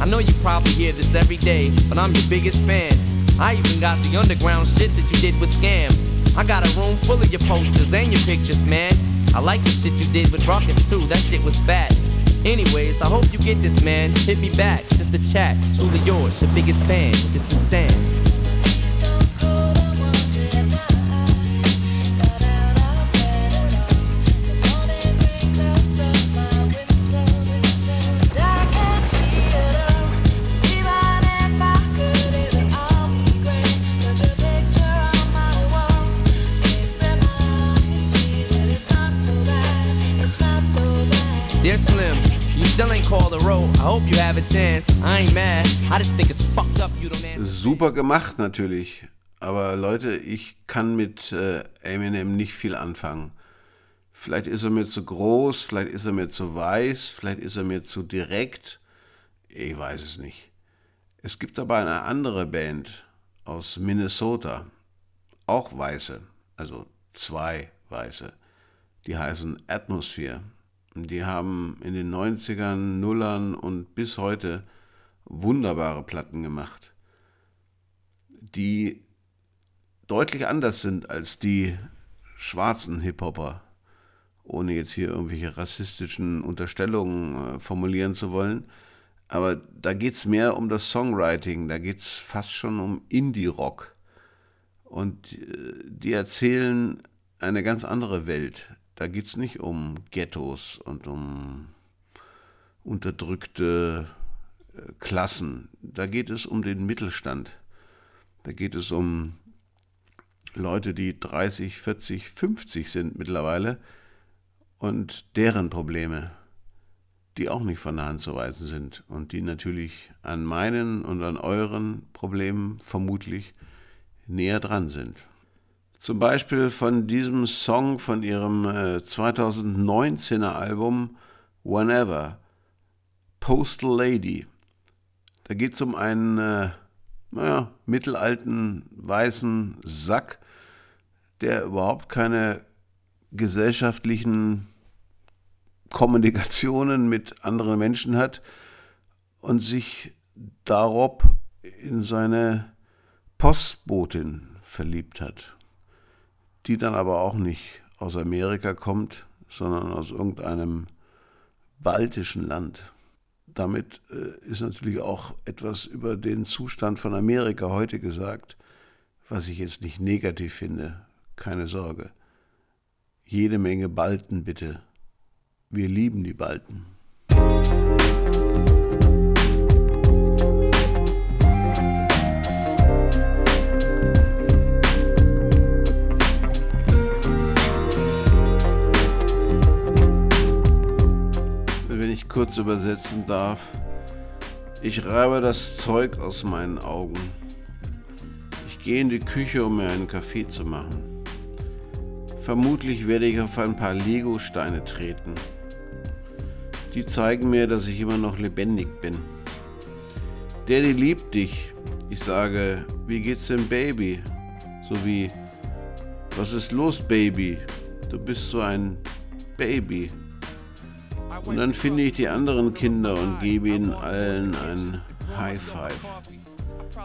I know you probably hear this every day, but I'm your biggest fan. I even got the underground shit that you did with Skam. I got a room full of your posters and your pictures, man. I like the shit you did with Rawkus too, that shit was fat. Anyways, I hope you get this, man. Hit me back, just a chat. Truly yours, your biggest fan. This is Stan. Super gemacht natürlich. Aber Leute, ich kann mit äh, Eminem nicht viel anfangen. Vielleicht ist er mir zu groß, vielleicht ist er mir zu weiß, vielleicht ist er mir zu direkt. Ich weiß es nicht. Es gibt aber eine andere Band aus Minnesota, auch Weiße, also zwei Weiße, die heißen Atmosphere. Die haben in den 90ern, Nullern und bis heute wunderbare Platten gemacht, die deutlich anders sind als die schwarzen Hip-Hopper, ohne jetzt hier irgendwelche rassistischen Unterstellungen äh, formulieren zu wollen. Aber da geht es mehr um das Songwriting, da geht es fast schon um Indie-Rock. Und äh, die erzählen eine ganz andere Welt. Da geht es nicht um Ghettos und um unterdrückte äh, Klassen. Da geht es um den Mittelstand. Da geht es um Leute, die 30, 40, 50 sind mittlerweile und deren Probleme, die auch nicht von der Hand zu weisen sind und die natürlich an meinen und an euren Problemen vermutlich näher dran sind. Zum Beispiel von diesem Song von ihrem äh, 2019er Album Whenever, Postal Lady. Da geht es um einen äh, naja, mittelalten weißen Sack, der überhaupt keine gesellschaftlichen Kommunikationen mit anderen Menschen hat und sich darob in seine Postbotin verliebt hat, die dann aber auch nicht aus Amerika kommt, sondern aus irgendeinem baltischen Land. Damit äh, ist natürlich auch etwas über den Zustand von Amerika heute gesagt, was ich jetzt nicht negativ finde, keine Sorge. Jede Menge Balten bitte. Wir lieben die Balten. Kurz übersetzen darf. Ich reibe das Zeug aus meinen Augen. Ich gehe in die Küche, um mir einen Kaffee zu machen. Vermutlich werde ich auf ein paar Lego-Steine treten. Die zeigen mir, dass ich immer noch lebendig bin. Daddy liebt dich. Ich sage, wie geht's dem Baby? So wie, was ist los, Baby? Du bist so ein Baby. Und dann finde ich die anderen Kinder und gebe ihnen allen ein High Five.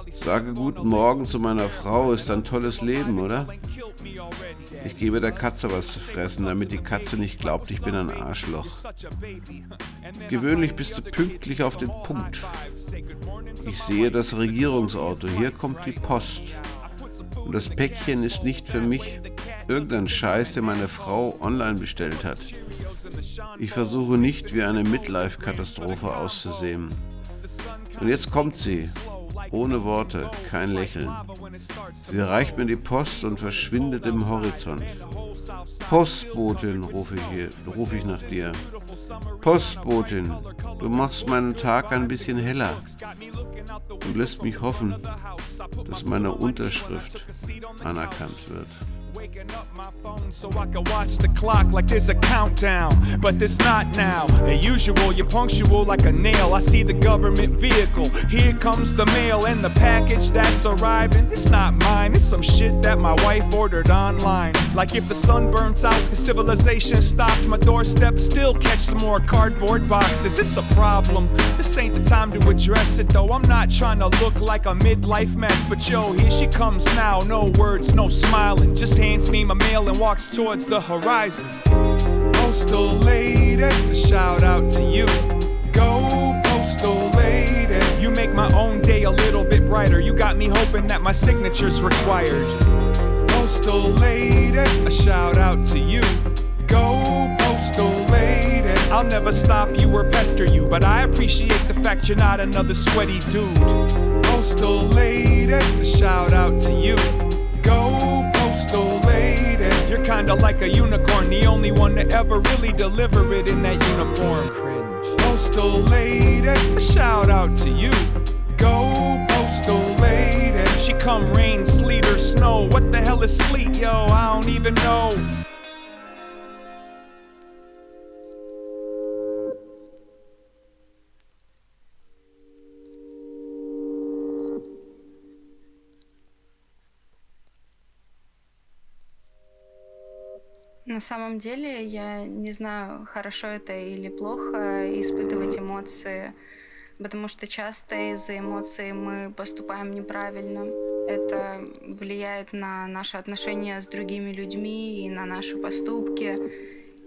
Sage guten Morgen zu meiner Frau, ist ein tolles Leben, oder? Ich gebe der Katze was zu fressen, damit die Katze nicht glaubt, ich bin ein Arschloch. Gewöhnlich bist du pünktlich auf den Punkt. Ich sehe das Regierungsauto, hier kommt die Post. Und das Päckchen ist nicht für mich irgendein Scheiß, den meine Frau online bestellt hat. Ich versuche nicht wie eine Midlife-Katastrophe auszusehen. Und jetzt kommt sie, ohne Worte, kein Lächeln. Sie reicht mir die Post und verschwindet im Horizont. Postbotin, rufe ich, hier, ich nach dir. Postbotin, du machst meinen Tag ein bisschen heller. Du lässt mich hoffen, dass meine Unterschrift anerkannt wird. Waking up my phone so I can watch the clock like there's a countdown. But there's not now. The usual, you're punctual like a nail. I see the government vehicle. Here comes the mail and the package that's arriving. It's not mine, it's some shit that my wife ordered online. Like if the sun burns out and civilization stopped, my doorstep still catch some more cardboard boxes. It's a problem. This ain't the time to address it though. I'm not trying to look like a midlife mess. But yo, here she comes now. No words, no smiling. Just hands me my mail and walks towards the horizon. Postal lady, a shout out to you. Go, postal lady. You make my own day a little bit brighter. You got me hoping that my signature's required. Postal lady, a shout out to you. Go, postal lady. I'll never stop you or pester you, but I appreciate the fact you're not another sweaty dude. Postal lady, a shout out to you. Go. You're kinda like a unicorn, the only one to ever really deliver it in that uniform. Cringe. Postal lady, shout out to you. Go, postal lady. She come rain, sleet, or snow. What the hell is sleet, yo? I don't even know. На самом деле я не знаю, хорошо это или плохо испытывать эмоции, потому что часто из-за эмоций мы поступаем неправильно. Это влияет на наши отношения с другими людьми и на наши поступки.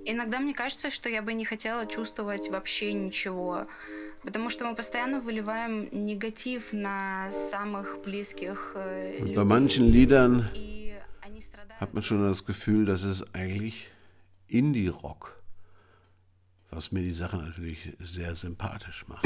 Иногда мне кажется, что я бы не хотела чувствовать вообще ничего, потому что мы постоянно выливаем негатив на самых близких э, людей. bei manchen Liedern hat man schon das Gefühl, das ist eigentlich Indie-Rock, was mir die Sache natürlich sehr sympathisch macht.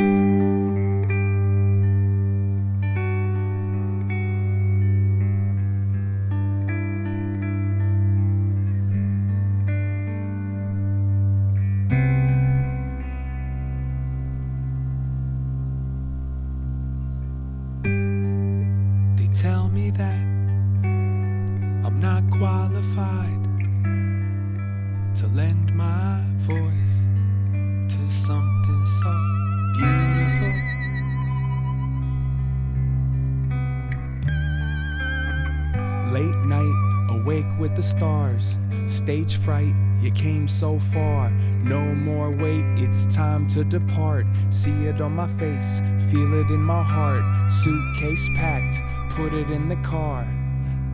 Stage fright, you came so far. No more wait, it's time to depart. See it on my face, feel it in my heart. Suitcase packed, put it in the car.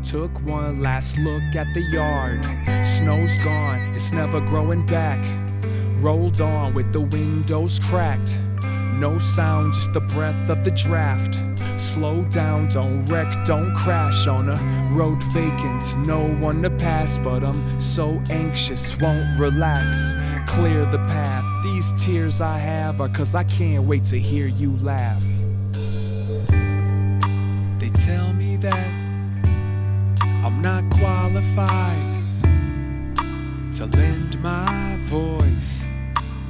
Took one last look at the yard. Snow's gone, it's never growing back. Rolled on with the windows cracked. No sound, just the breath of the draft. Slow down, don't wreck, don't crash on a road vacant. No one to pass, but I'm so anxious, won't relax. Clear the path. These tears I have are cause I can't wait to hear you laugh. They tell me that I'm not qualified to lend my voice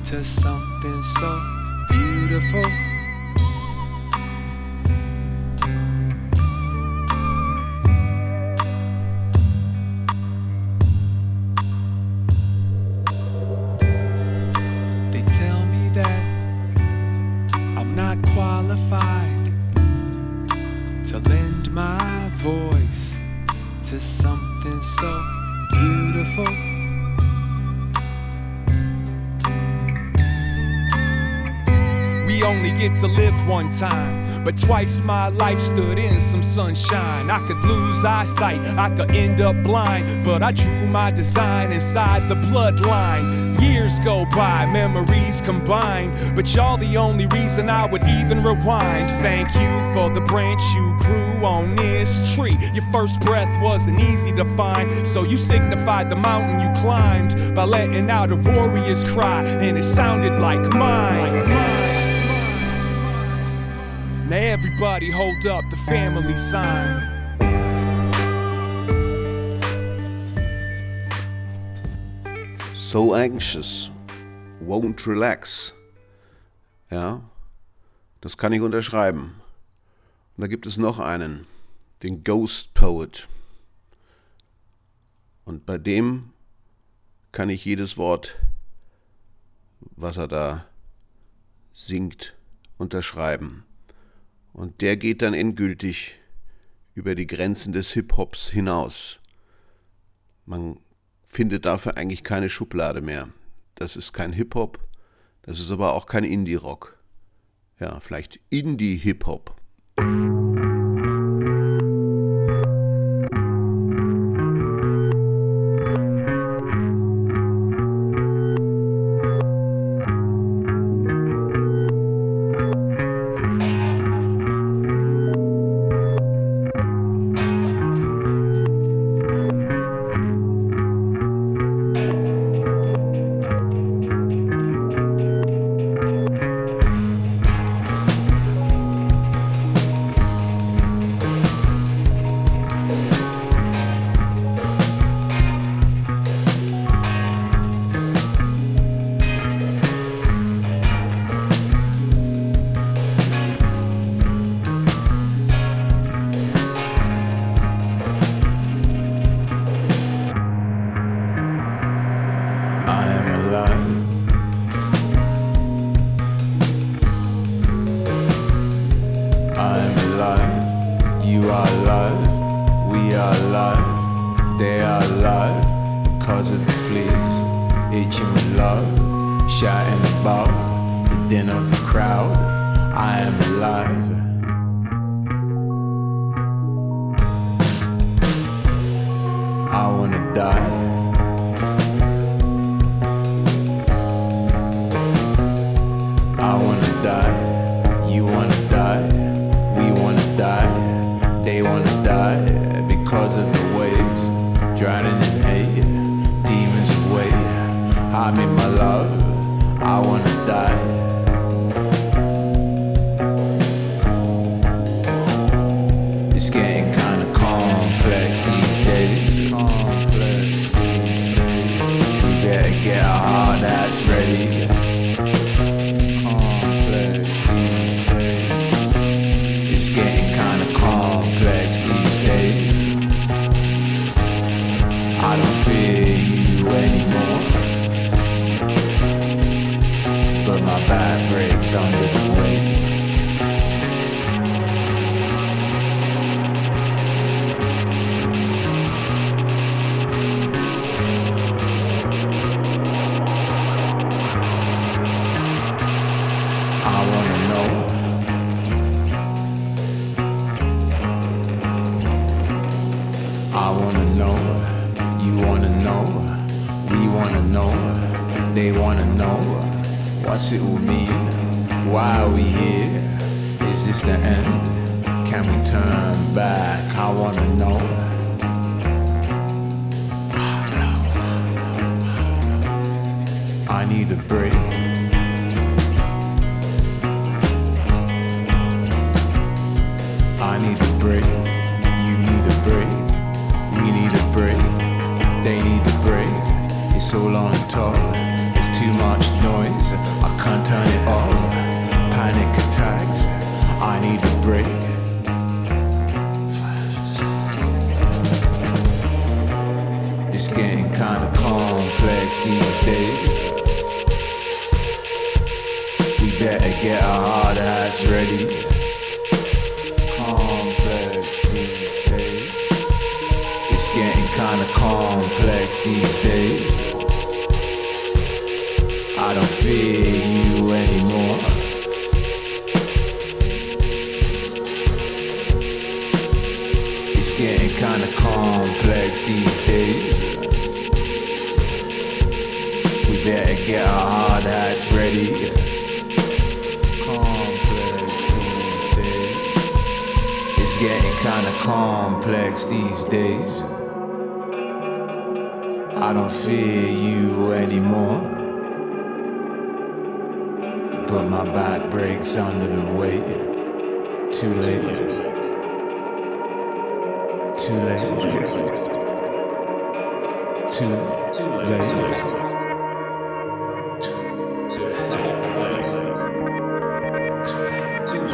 to something so beautiful. Time. But twice my life stood in some sunshine. I could lose eyesight, I could end up blind. But I drew my design inside the bloodline. Years go by, memories combine. But y'all the only reason I would even rewind. Thank you for the branch you grew on this tree. Your first breath wasn't easy to find. So you signified the mountain you climbed by letting out a warrior's cry. And it sounded like mine. Now everybody hold up the family sign. So anxious, won't relax. Ja, das kann ich unterschreiben. Und da gibt es noch einen, den Ghost Poet. Und bei dem kann ich jedes Wort, was er da singt, unterschreiben. Und der geht dann endgültig über die Grenzen des Hip-Hops hinaus. Man findet dafür eigentlich keine Schublade mehr. Das ist kein Hip-Hop, das ist aber auch kein Indie-Rock. Ja, vielleicht Indie-Hip-Hop.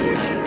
Thank you.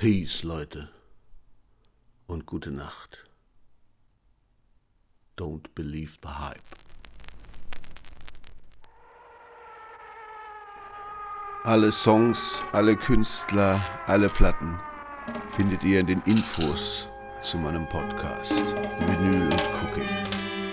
Peace, Leute. Und gute Nacht. Don't believe the hype. Alle Songs, alle Künstler, alle Platten findet ihr in den Infos zu meinem Podcast Vinyl und Cooking.